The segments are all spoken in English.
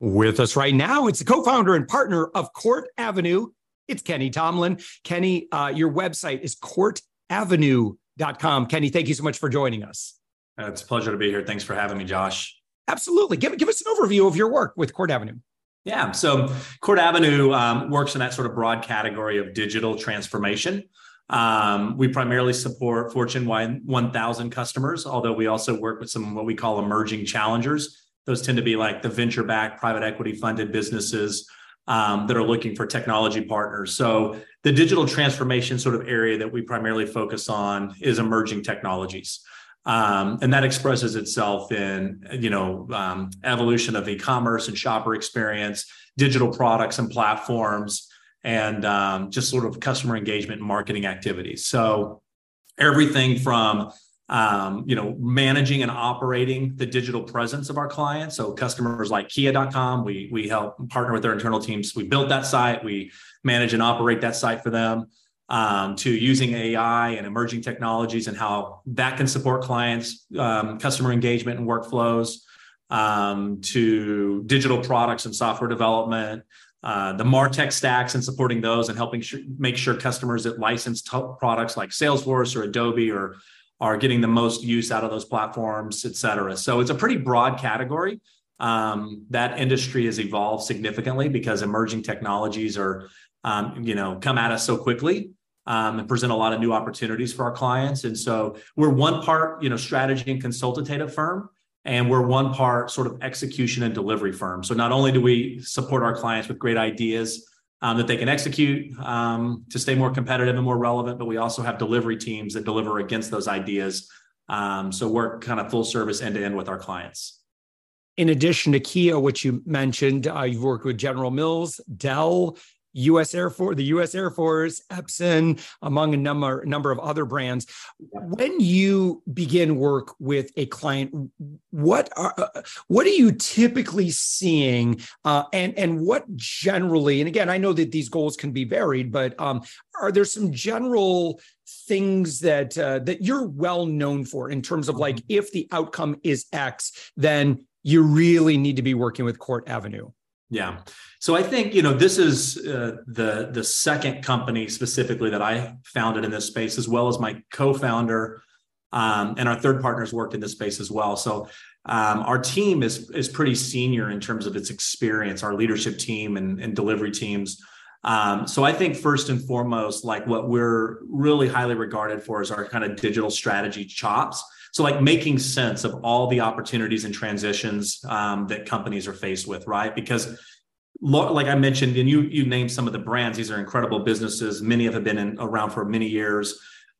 With us right now, it's the co founder and partner of Court Avenue. It's Kenny Tomlin. Kenny, uh, your website is courtavenue.com. Kenny, thank you so much for joining us. It's a pleasure to be here. Thanks for having me, Josh. Absolutely. Give, give us an overview of your work with Court Avenue. Yeah. So Court Avenue um, works in that sort of broad category of digital transformation. Um, we primarily support Fortune 1000 customers, although we also work with some what we call emerging challengers. Those tend to be like the venture backed, private equity funded businesses um, that are looking for technology partners. So, the digital transformation sort of area that we primarily focus on is emerging technologies. Um, and that expresses itself in you know um, evolution of e-commerce and shopper experience digital products and platforms and um, just sort of customer engagement and marketing activities so everything from um, you know, managing and operating the digital presence of our clients. So customers like Kia.com, we we help partner with their internal teams. We built that site, we manage and operate that site for them. Um, to using AI and emerging technologies and how that can support clients, um, customer engagement and workflows, um, to digital products and software development, uh, the martech stacks and supporting those and helping make sure customers that license t- products like salesforce or adobe or are getting the most use out of those platforms, et cetera. So it's a pretty broad category. Um, that industry has evolved significantly because emerging technologies are, um, you know, come at us so quickly um, and present a lot of new opportunities for our clients. And so we're one part, you know, strategy and consultative firm, and we're one part sort of execution and delivery firm. So not only do we support our clients with great ideas um, that they can execute um, to stay more competitive and more relevant. But we also have delivery teams that deliver against those ideas. Um, so we're kind of full service end to end with our clients. In addition to Kia, which you mentioned, uh, you've worked with General Mills, Dell, U.S. Air Force, the U.S. Air Force, Epson, among a number number of other brands. When you begin work with a client, what are uh, what are you typically seeing, uh, and and what generally? And again, I know that these goals can be varied, but um, are there some general things that uh, that you're well known for in terms of like mm-hmm. if the outcome is X, then you really need to be working with Court Avenue. Yeah. So I think you know this is uh, the the second company specifically that I founded in this space, as well as my co-founder um, and our third partners worked in this space as well. So um, our team is is pretty senior in terms of its experience, our leadership team and, and delivery teams. Um, so I think first and foremost, like what we're really highly regarded for is our kind of digital strategy chops. So, like making sense of all the opportunities and transitions um, that companies are faced with, right? Because, like I mentioned, and you you named some of the brands; these are incredible businesses. Many of have been in, around for many years.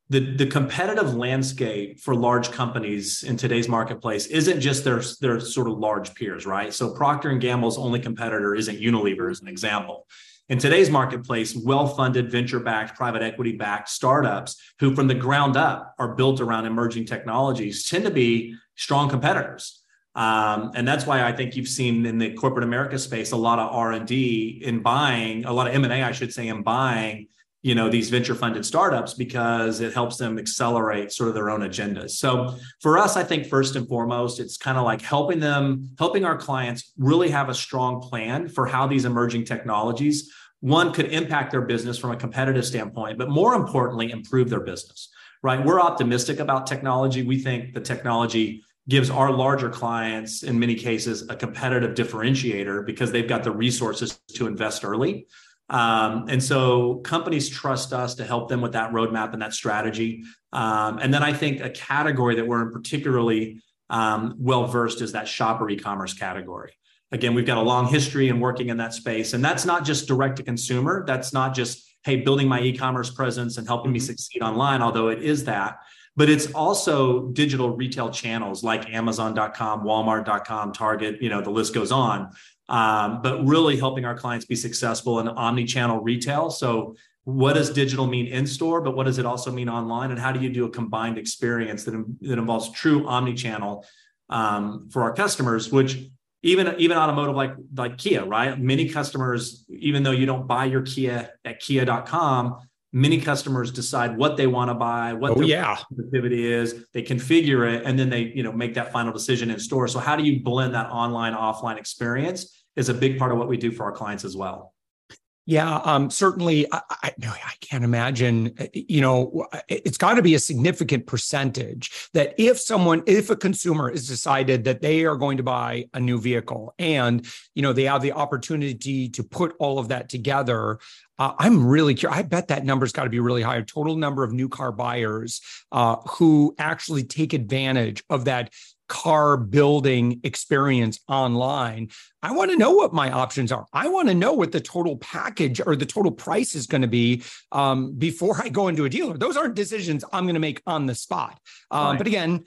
The, the competitive landscape for large companies in today's marketplace isn't just their, their sort of large peers, right? So Procter and Gamble's only competitor isn't Unilever, as an example in today's marketplace, well funded, venture backed, private equity backed startups who, from the ground up, are built around emerging technologies tend to be strong competitors. Um, and that's why I think you've seen in the corporate America space a lot of R and D in buying, a lot of M and A, I should say, in buying, you know, these venture funded startups because it helps them accelerate sort of their own agendas. So for us, I think first and foremost, it's kind of like helping them, helping our clients really have a strong plan for how these emerging technologies one could impact their business from a competitive standpoint, but more importantly, improve their business, right? We're optimistic about technology. We think the technology gives our larger clients, in many cases, a competitive differentiator because they've got the resources to invest early. Um, and so companies trust us to help them with that roadmap and that strategy. Um, and then I think a category that we're in particularly um, well versed is that shopper e-commerce category. Again, we've got a long history in working in that space, and that's not just direct to consumer. That's not just hey, building my e-commerce presence and helping mm-hmm. me succeed online, although it is that. But it's also digital retail channels like Amazon.com, Walmart.com, Target, you know, the list goes on. Um, but really helping our clients be successful in omni-channel retail. So what does digital mean in store, but what does it also mean online? And how do you do a combined experience that, that involves true omni-channel um, for our customers, which even even automotive like like Kia, right? Many customers, even though you don't buy your Kia at kia.com, many customers decide what they want to buy, what oh, their yeah. activity is, they configure it, and then they you know make that final decision in store. So how do you blend that online offline experience is a big part of what we do for our clients as well. Yeah, um, certainly. I, I, I can't imagine. Uh, you know, it's got to be a significant percentage that if someone, if a consumer is decided that they are going to buy a new vehicle, and you know they have the opportunity to put all of that together, uh, I'm really curious. I bet that number's got to be really high. Total number of new car buyers uh, who actually take advantage of that car building experience online. I want to know what my options are. I want to know what the total package or the total price is going to be um, before I go into a dealer. Those aren't decisions I'm going to make on the spot. Um, right. But again,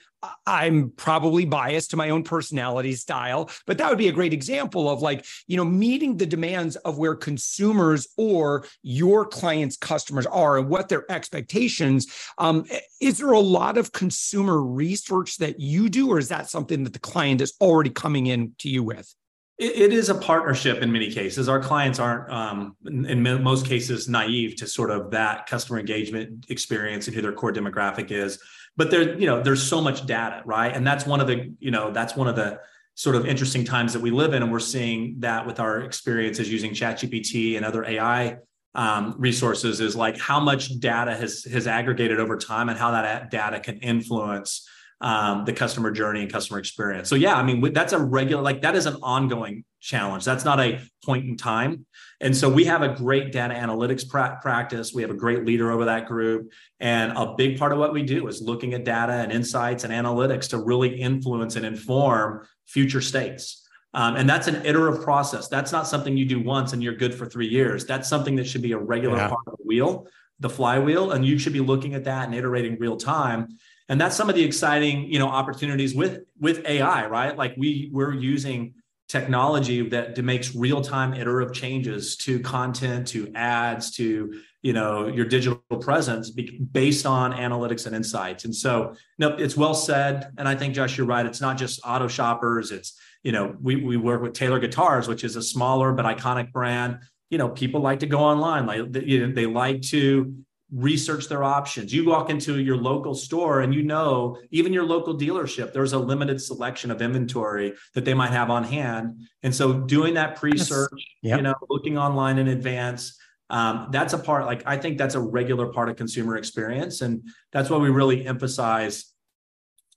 I'm probably biased to my own personality style, but that would be a great example of like, you know, meeting the demands of where consumers or your clients' customers are and what their expectations. Um, is there a lot of consumer research that you do, or is that something that the client is already coming in to you with? It is a partnership in many cases. Our clients aren't, um, in, in, most cases, naive to sort of that customer engagement experience and who their core demographic is but there you know there's so much data right and that's one of the you know that's one of the sort of interesting times that we live in and we're seeing that with our experiences using ChatGPT and other AI um, resources is like how much data has has aggregated over time and how that data can influence um, the customer journey and customer experience. So yeah, I mean that's a regular like that is an ongoing challenge. That's not a point in time. And so we have a great data analytics pra- practice. We have a great leader over that group. And a big part of what we do is looking at data and insights and analytics to really influence and inform future states. Um, and that's an iterative process. That's not something you do once and you're good for three years. That's something that should be a regular yeah. part of the wheel, the flywheel. And you should be looking at that and iterating real time and that's some of the exciting you know opportunities with with ai right? Like we we're using technology that makes real-time iterative changes to content to ads to you know your digital presence based on analytics and insights. And so no it's well said. And i think josh you're right. It's not just auto shoppers. It's you know we, we work with taylor guitars which is a smaller but iconic brand. You know people like to go online. Like you know, they like to research their options. You walk into your local store and you know, even your local dealership, there's a limited selection of inventory that they might have on hand. And so doing that pre-search, yes. yep. you know, looking online in advance, um, that's a part, like, I think that's a regular part of consumer experience. And that's what we really emphasize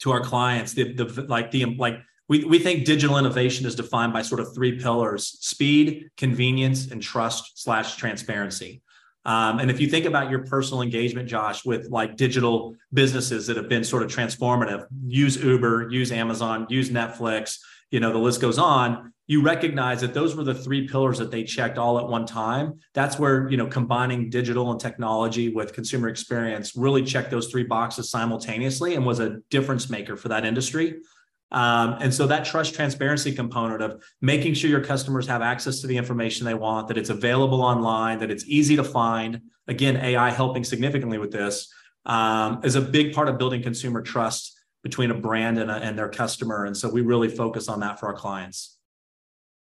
to our clients, the, the like the, like, we, we think digital innovation is defined by sort of three pillars speed convenience and trust slash transparency um, and if you think about your personal engagement, Josh, with like digital businesses that have been sort of transformative, use Uber, use Amazon, use Netflix, you know, the list goes on. You recognize that those were the three pillars that they checked all at one time. That's where, you know, combining digital and technology with consumer experience really checked those three boxes simultaneously and was a difference maker for that industry. Um, and so that trust transparency component of making sure your customers have access to the information they want, that it's available online, that it's easy to find. Again, AI helping significantly with this um, is a big part of building consumer trust between a brand and, a, and their customer. And so we really focus on that for our clients.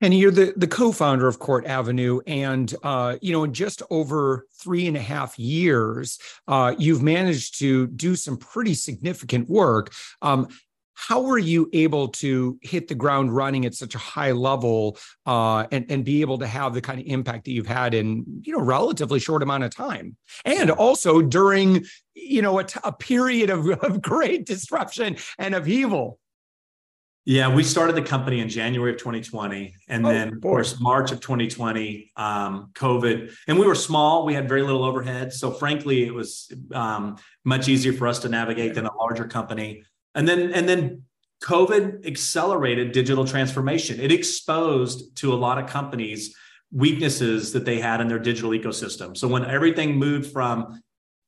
And you're the, the co-founder of Court Avenue, and uh, you know, in just over three and a half years, uh, you've managed to do some pretty significant work. Um, how were you able to hit the ground running at such a high level uh, and, and be able to have the kind of impact that you've had in you know relatively short amount of time and also during you know a, t- a period of, of great disruption and upheaval Yeah, we started the company in January of 2020, and oh, then of course March of 2020, um, COVID, and we were small. We had very little overhead, so frankly, it was um, much easier for us to navigate than a larger company. And then, and then COVID accelerated digital transformation. It exposed to a lot of companies weaknesses that they had in their digital ecosystem. So when everything moved from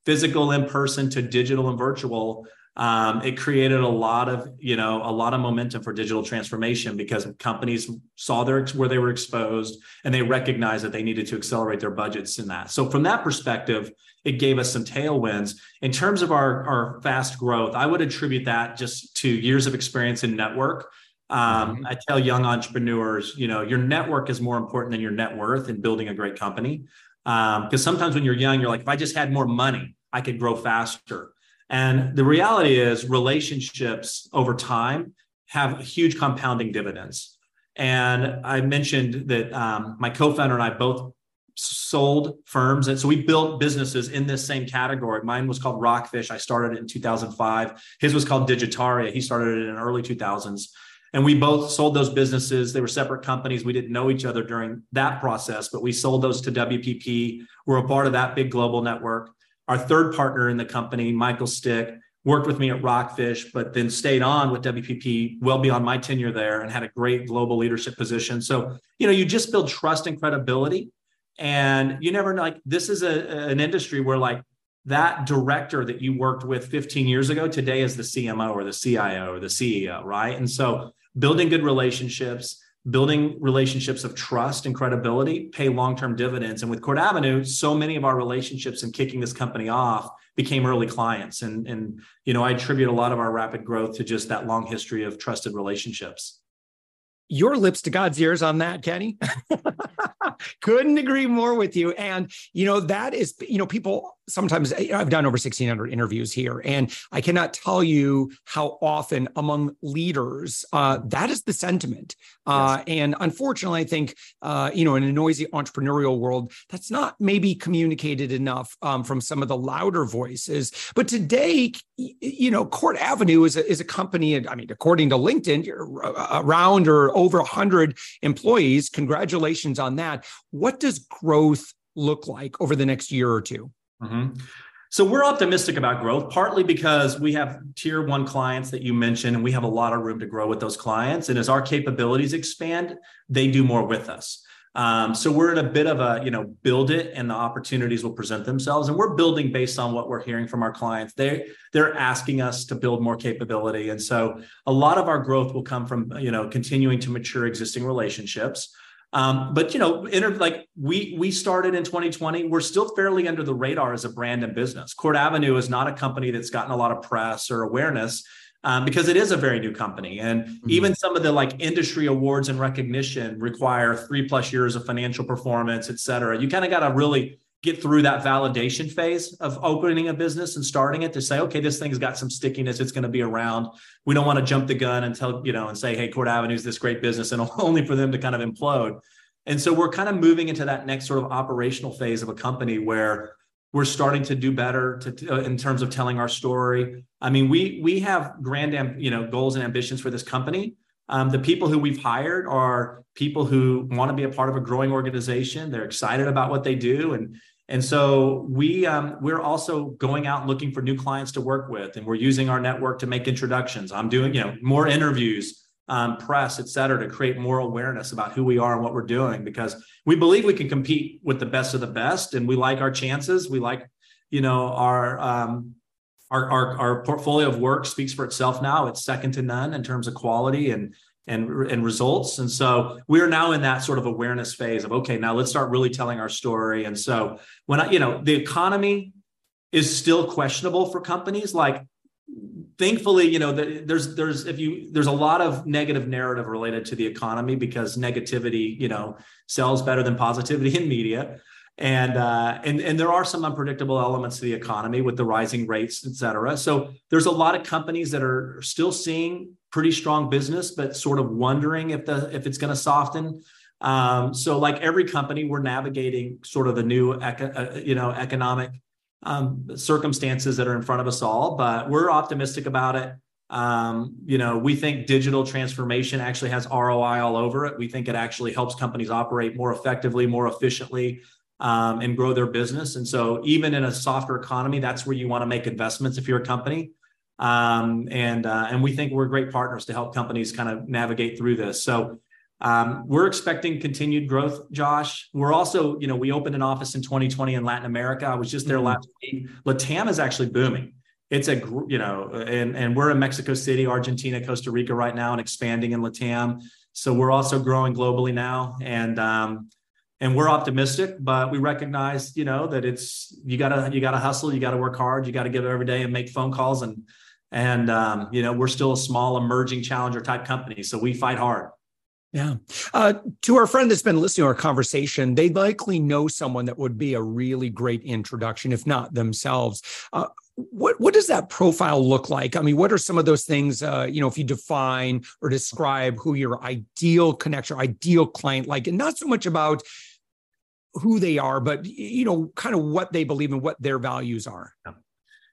physical in person to digital and virtual, um, it created a lot of you know a lot of momentum for digital transformation because companies saw their where they were exposed and they recognized that they needed to accelerate their budgets in that so from that perspective it gave us some tailwinds in terms of our our fast growth i would attribute that just to years of experience in network um, mm-hmm. I tell young entrepreneurs, you know, your network is more important than your net worth in building a great company. Because um, sometimes when you're young, you're like, if I just had more money, I could grow faster. And the reality is, relationships over time have huge compounding dividends. And I mentioned that um, my co founder and I both sold firms. And so we built businesses in this same category. Mine was called Rockfish. I started it in 2005. His was called Digitaria. He started it in early 2000s. And we both sold those businesses. They were separate companies. We didn't know each other during that process, but we sold those to WPP. We're a part of that big global network. Our third partner in the company, Michael Stick, worked with me at Rockfish, but then stayed on with WPP well beyond my tenure there and had a great global leadership position. So, you know, you just build trust and credibility. And you never know, like, this is a, an industry where, like, that director that you worked with 15 years ago today is the CMO or the CIO or the CEO, right? And so, building good relationships, building relationships of trust and credibility pay long-term dividends. And with Court Avenue, so many of our relationships and kicking this company off became early clients. And, and you know, I attribute a lot of our rapid growth to just that long history of trusted relationships your lips to God's ears on that, Kenny. Couldn't agree more with you. And, you know, that is, you know, people sometimes I've done over 1600 interviews here, and I cannot tell you how often among leaders uh, that is the sentiment. Uh, yes. And unfortunately, I think uh, you know in a noisy entrepreneurial world, that's not maybe communicated enough um, from some of the louder voices. But today, you know, Court Avenue is a, is a company. I mean, according to LinkedIn, you're around or over 100 employees. Congratulations on that. What does growth look like over the next year or two? Mm-hmm. So we're optimistic about growth, partly because we have tier one clients that you mentioned, and we have a lot of room to grow with those clients. And as our capabilities expand, they do more with us. Um, so we're in a bit of a, you know, build it and the opportunities will present themselves. And we're building based on what we're hearing from our clients. They they're asking us to build more capability. And so a lot of our growth will come from, you know, continuing to mature existing relationships. Um, but you know, inter- like we we started in 2020, we're still fairly under the radar as a brand and business. Court Avenue is not a company that's gotten a lot of press or awareness um, because it is a very new company, and mm-hmm. even some of the like industry awards and recognition require three plus years of financial performance, et cetera. You kind of got to really get through that validation phase of opening a business and starting it to say, okay, this thing's got some stickiness. It's going to be around. We don't want to jump the gun and tell, you know, and say, hey, Court Avenue is this great business and only for them to kind of implode. And so we're kind of moving into that next sort of operational phase of a company where we're starting to do better to, uh, in terms of telling our story. I mean, we we have grand, you know, goals and ambitions for this company. Um, the people who we've hired are people who want to be a part of a growing organization. They're excited about what they do, and and so we um, we're also going out looking for new clients to work with, and we're using our network to make introductions. I'm doing you know more interviews, um, press, et cetera, to create more awareness about who we are and what we're doing because we believe we can compete with the best of the best, and we like our chances. We like you know our um, our, our, our portfolio of work speaks for itself now. It's second to none in terms of quality and and, and results. And so we're now in that sort of awareness phase of, okay, now let's start really telling our story. And so when I, you know, the economy is still questionable for companies like thankfully you know there's there's if you there's a lot of negative narrative related to the economy because negativity you know sells better than positivity in media and uh, and and there are some unpredictable elements to the economy with the rising rates, et cetera. So there's a lot of companies that are still seeing pretty strong business, but sort of wondering if the if it's going to soften. Um, so like every company, we're navigating sort of the new eco- uh, you know economic um, circumstances that are in front of us all, but we're optimistic about it. Um, you know, we think digital transformation actually has ROI all over it. We think it actually helps companies operate more effectively, more efficiently, um, and grow their business. And so, even in a softer economy, that's where you want to make investments if you're a company. Um, and uh, and we think we're great partners to help companies kind of navigate through this. So. Um, we're expecting continued growth, Josh. We're also, you know, we opened an office in 2020 in Latin America. I was just there mm-hmm. last week. Latam is actually booming it's a you know and and we're in mexico city argentina costa rica right now and expanding in latam so we're also growing globally now and um and we're optimistic but we recognize you know that it's you gotta you gotta hustle you gotta work hard you gotta give it every day and make phone calls and and um, you know we're still a small emerging challenger type company so we fight hard yeah. Uh, to our friend that's been listening to our conversation, they likely know someone that would be a really great introduction, if not themselves. Uh, what what does that profile look like? I mean, what are some of those things? Uh, you know, if you define or describe who your ideal connection, ideal client, like, and not so much about who they are, but you know, kind of what they believe and what their values are. Yeah.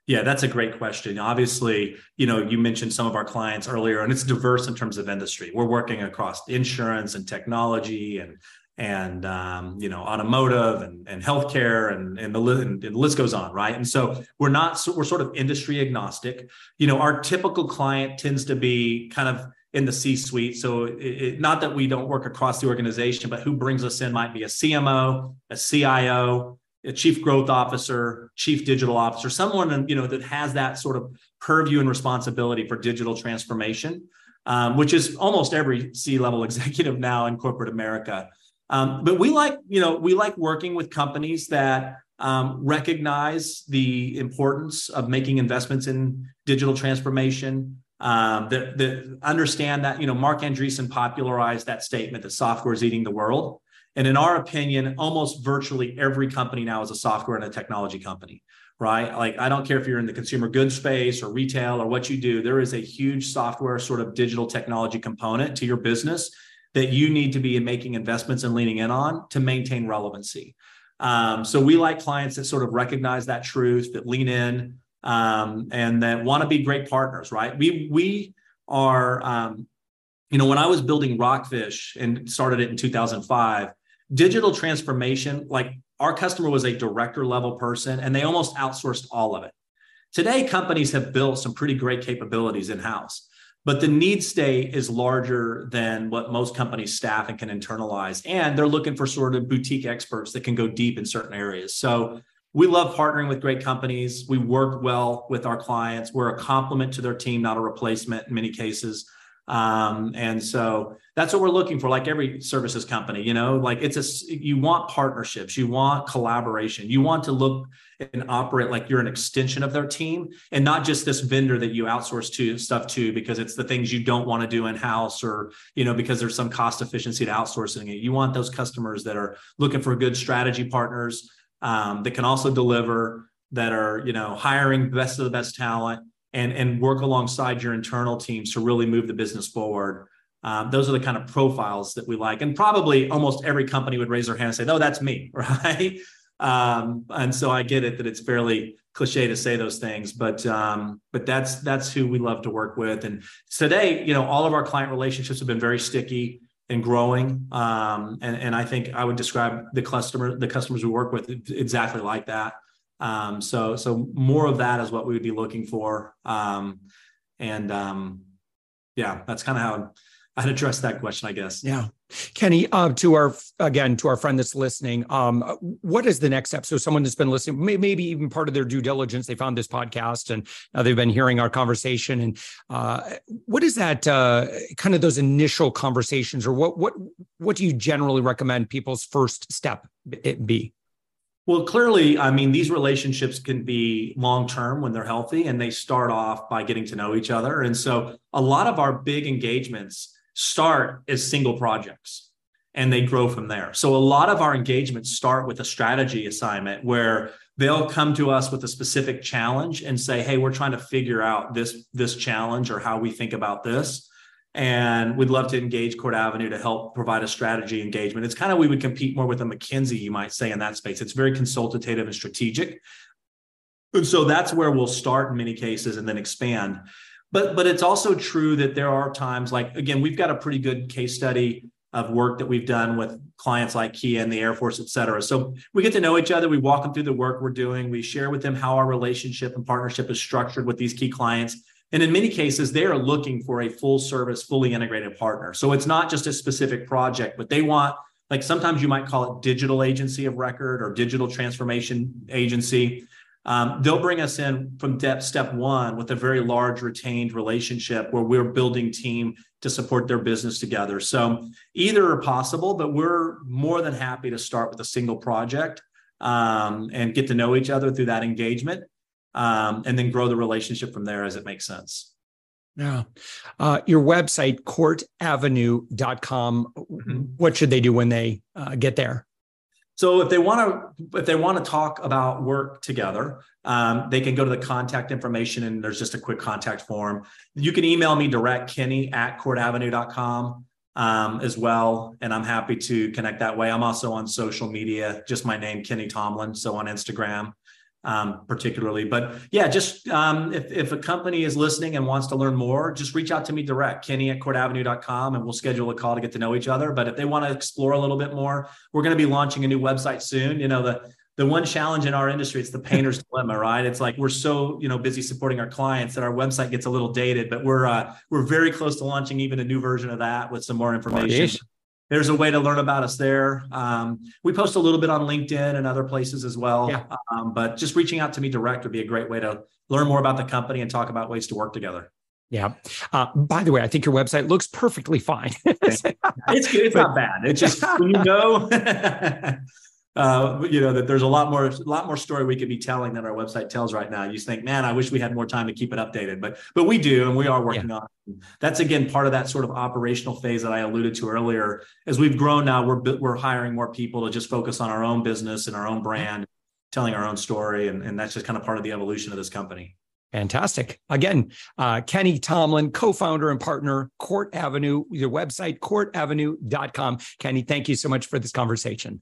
Yeah, that's a great question. Obviously, you know, you mentioned some of our clients earlier, and it's diverse in terms of industry. We're working across insurance and technology and and um, you know automotive and, and healthcare and and the, and the list goes on right and so we're not we're sort of industry agnostic you know our typical client tends to be kind of in the c suite so it, it, not that we don't work across the organization but who brings us in might be a cmo a cio a chief growth officer chief digital officer someone you know that has that sort of purview and responsibility for digital transformation um, which is almost every c level executive now in corporate america um, but we like, you know, we like working with companies that um, recognize the importance of making investments in digital transformation. Um, that, that understand that, you know, Marc Andreessen popularized that statement that software is eating the world. And in our opinion, almost virtually every company now is a software and a technology company, right? Like, I don't care if you're in the consumer goods space or retail or what you do, there is a huge software sort of digital technology component to your business that you need to be making investments and leaning in on to maintain relevancy. Um, so we like clients that sort of recognize that truth, that lean in, um, and that want to be great partners. Right? We we are. Um, you know, when I was building Rockfish and started it in 2005, digital transformation, like our customer was a director level person and they almost outsourced all of it. Today, companies have built some pretty great capabilities in house but the need state is larger than what most companies staff and can internalize and they're looking for sort of boutique experts that can go deep in certain areas. So we love partnering with great companies. We work well with our clients. We're a complement to their team not a replacement in many cases um, and so that's what we're looking for like every services company you know like it's a you want partnerships you want collaboration you want to look and operate like you're an extension of their team and not just this vendor that you outsource to stuff to because it's the things you don't want to do in house or you know because there's some cost efficiency to outsourcing it. You want those customers that are looking for good strategy partners um, that can also deliver that are you know hiring the best of the best talent and and work alongside your internal teams to really move the business forward. Um, those are the kind of profiles that we like, and probably almost every company would raise their hand and say, "No, that's me," right? Um, and so I get it that it's fairly cliche to say those things, but um, but that's that's who we love to work with. And today, you know, all of our client relationships have been very sticky and growing. Um, and and I think I would describe the customer the customers we work with exactly like that. Um, so so more of that is what we would be looking for. Um, and um, yeah, that's kind of how I'd address that question, I guess. Yeah. Kenny, uh, to our again to our friend that's listening, um, what is the next step? So, someone that's been listening, maybe even part of their due diligence, they found this podcast and now they've been hearing our conversation. And uh, what is that uh, kind of those initial conversations, or what what what do you generally recommend people's first step be? Well, clearly, I mean, these relationships can be long term when they're healthy and they start off by getting to know each other. And so a lot of our big engagements start as single projects and they grow from there. So a lot of our engagements start with a strategy assignment where they'll come to us with a specific challenge and say, "Hey, we're trying to figure out this this challenge or how we think about this." And we'd love to engage Court Avenue to help provide a strategy engagement. It's kind of we would compete more with a McKinsey, you might say, in that space. It's very consultative and strategic. And so that's where we'll start in many cases and then expand. but but it's also true that there are times like again we've got a pretty good case study of work that we've done with clients like Kia and the Air Force, et cetera. So we get to know each other. We walk them through the work we're doing. We share with them how our relationship and partnership is structured with these key clients. And in many cases, they are looking for a full service, fully integrated partner. So it's not just a specific project, but they want, like sometimes you might call it digital agency of record or digital transformation agency. Um, they'll bring us in from depth, step one with a very large retained relationship where we're building team to support their business together. So either are possible, but we're more than happy to start with a single project um, and get to know each other through that engagement um, and then grow the relationship from there as it makes sense. Yeah. Uh, your website, courtavenue.com, mm-hmm. what should they do when they uh, get there? So if they want to, if they want to talk about work together, um, they can go to the contact information and there's just a quick contact form. You can email me direct, Kenny at courtavenue.com um, as well. And I'm happy to connect that way. I'm also on social media, just my name, Kenny Tomlin. So on Instagram, um, particularly. But yeah, just um, if, if a company is listening and wants to learn more, just reach out to me direct, kenny at courtavenue.com, and we'll schedule a call to get to know each other. But if they want to explore a little bit more, we're going to be launching a new website soon. You know, the the one challenge in our industry it's the painter's dilemma right it's like we're so you know busy supporting our clients that our website gets a little dated but we're uh, we're very close to launching even a new version of that with some more information there's a way to learn about us there. Um, we post a little bit on LinkedIn and other places as well. Yeah. Um, but just reaching out to me direct would be a great way to learn more about the company and talk about ways to work together. Yeah. Uh, by the way, I think your website looks perfectly fine. it's good. It's not bad. It's just you know uh, you know that there's a lot more a lot more story we could be telling than our website tells right now. You just think, man, I wish we had more time to keep it updated, but but we do, and we are working yeah. on. It. That's again part of that sort of operational phase that I alluded to earlier. As we've grown now, we're we're hiring more people to just focus on our own business and our own brand, telling our own story, and and that's just kind of part of the evolution of this company. Fantastic. Again, uh, Kenny Tomlin, co founder and partner, Court Avenue, your website, courtavenue.com. Kenny, thank you so much for this conversation.